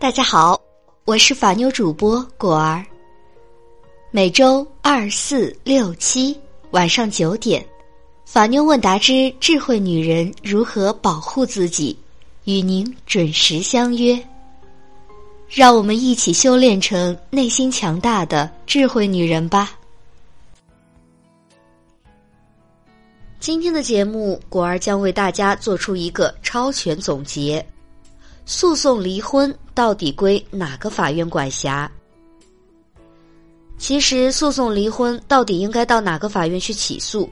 大家好，我是法妞主播果儿。每周二、四、六、七晚上九点，法妞问答之智慧女人如何保护自己，与您准时相约。让我们一起修炼成内心强大的智慧女人吧。今天的节目，果儿将为大家做出一个超全总结。诉讼离婚到底归哪个法院管辖？其实，诉讼离婚到底应该到哪个法院去起诉，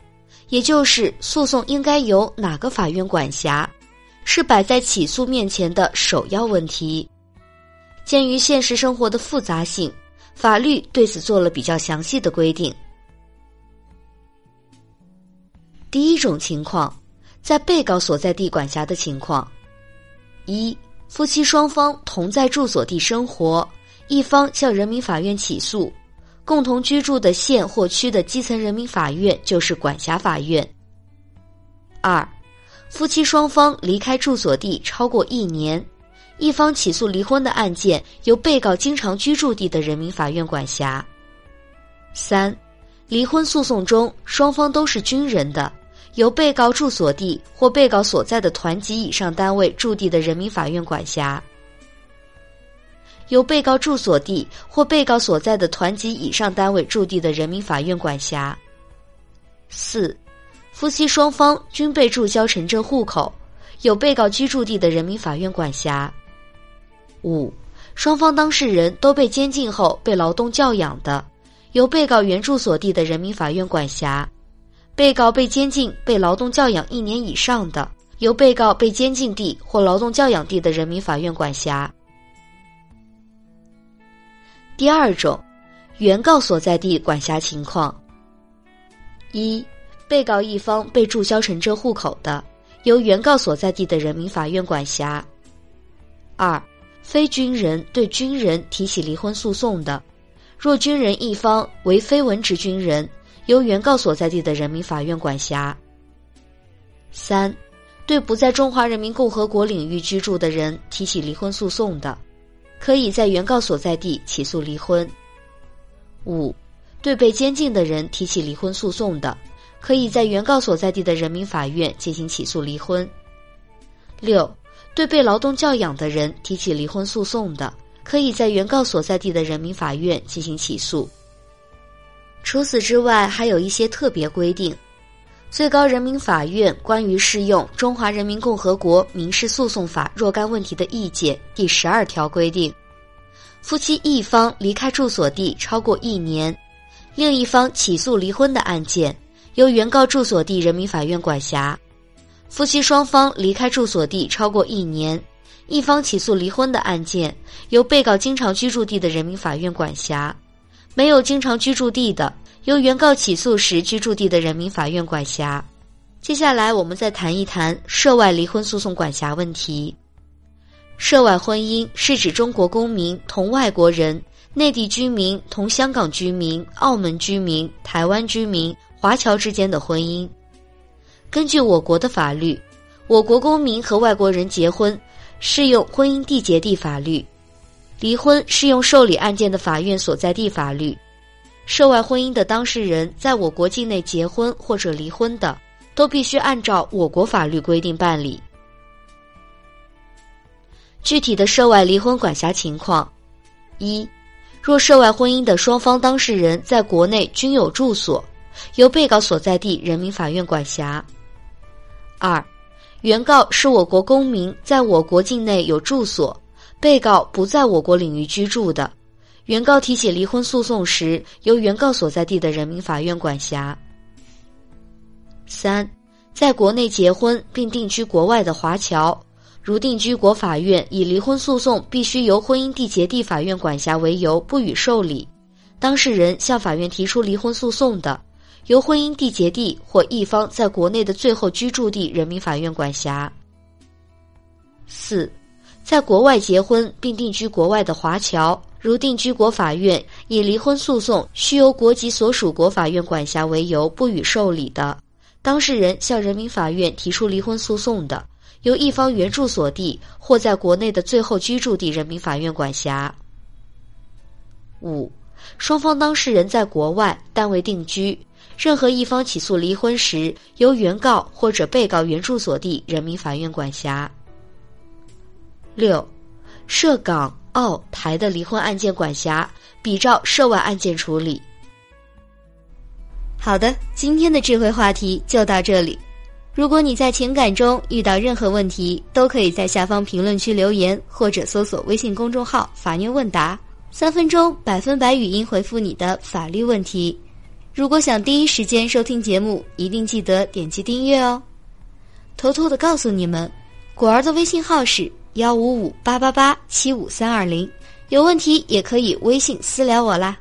也就是诉讼应该由哪个法院管辖，是摆在起诉面前的首要问题。鉴于现实生活的复杂性，法律对此做了比较详细的规定。第一种情况，在被告所在地管辖的情况，一。夫妻双方同在住所地生活，一方向人民法院起诉，共同居住的县或区的基层人民法院就是管辖法院。二，夫妻双方离开住所地超过一年，一方起诉离婚的案件由被告经常居住地的人民法院管辖。三，离婚诉讼中双方都是军人的。由被告住所地或被告所在的团级以上单位驻地的人民法院管辖；由被告住所地或被告所在的团级以上单位驻地的人民法院管辖。四、夫妻双方均被注销城镇户口，有被告居住地的人民法院管辖。五、双方当事人都被监禁后被劳动教养的，由被告原住所地的人民法院管辖。被告被监禁、被劳动教养一年以上的，由被告被监禁地或劳动教养地的人民法院管辖。第二种，原告所在地管辖情况：一、被告一方被注销城镇户口的，由原告所在地的人民法院管辖；二、非军人对军人提起离婚诉讼的，若军人一方为非文职军人。由原告所在地的人民法院管辖。三，对不在中华人民共和国领域居住的人提起离婚诉讼的，可以在原告所在地起诉离婚。五，对被监禁的人提起离婚诉讼的，可以在原告所在地的人民法院进行起诉离婚。六，对被劳动教养的人提起离婚诉讼的，可以在原告所在地的人民法院进行起诉。除此之外，还有一些特别规定。最高人民法院关于适用《中华人民共和国民事诉讼法》若干问题的意见第十二条规定：夫妻一方离开住所地超过一年，另一方起诉离婚的案件，由原告住所地人民法院管辖；夫妻双方离开住所地超过一年，一方起诉离婚的案件，由被告经常居住地的人民法院管辖。没有经常居住地的，由原告起诉时居住地的人民法院管辖。接下来，我们再谈一谈涉外离婚诉讼管辖问题。涉外婚姻是指中国公民同外国人、内地居民同香港居民、澳门居民、台湾居民、华侨之间的婚姻。根据我国的法律，我国公民和外国人结婚适用婚姻缔结地法律。离婚适用受理案件的法院所在地法律，涉外婚姻的当事人在我国境内结婚或者离婚的，都必须按照我国法律规定办理。具体的涉外离婚管辖情况：一、若涉外婚姻的双方当事人在国内均有住所，由被告所在地人民法院管辖；二、原告是我国公民，在我国境内有住所。被告不在我国领域居住的，原告提起离婚诉讼时，由原告所在地的人民法院管辖。三，在国内结婚并定居国外的华侨，如定居国法院以离婚诉讼必须由婚姻缔结地法院管辖为由不予受理，当事人向法院提出离婚诉讼的，由婚姻缔结地或一方在国内的最后居住地人民法院管辖。四。在国外结婚并定居国外的华侨，如定居国法院以离婚诉讼需由国籍所属国法院管辖为由不予受理的，当事人向人民法院提出离婚诉讼的，由一方原住所地或在国内的最后居住地人民法院管辖。五、双方当事人在国外但未定居，任何一方起诉离婚时，由原告或者被告原住所地人民法院管辖。六、涉港澳台的离婚案件管辖，比照涉外案件处理。好的，今天的智慧话题就到这里。如果你在情感中遇到任何问题，都可以在下方评论区留言，或者搜索微信公众号“法妞问答”，三分钟百分百语音回复你的法律问题。如果想第一时间收听节目，一定记得点击订阅哦。偷偷的告诉你们，果儿的微信号是幺五五八八八七五三二零，有问题也可以微信私聊我啦。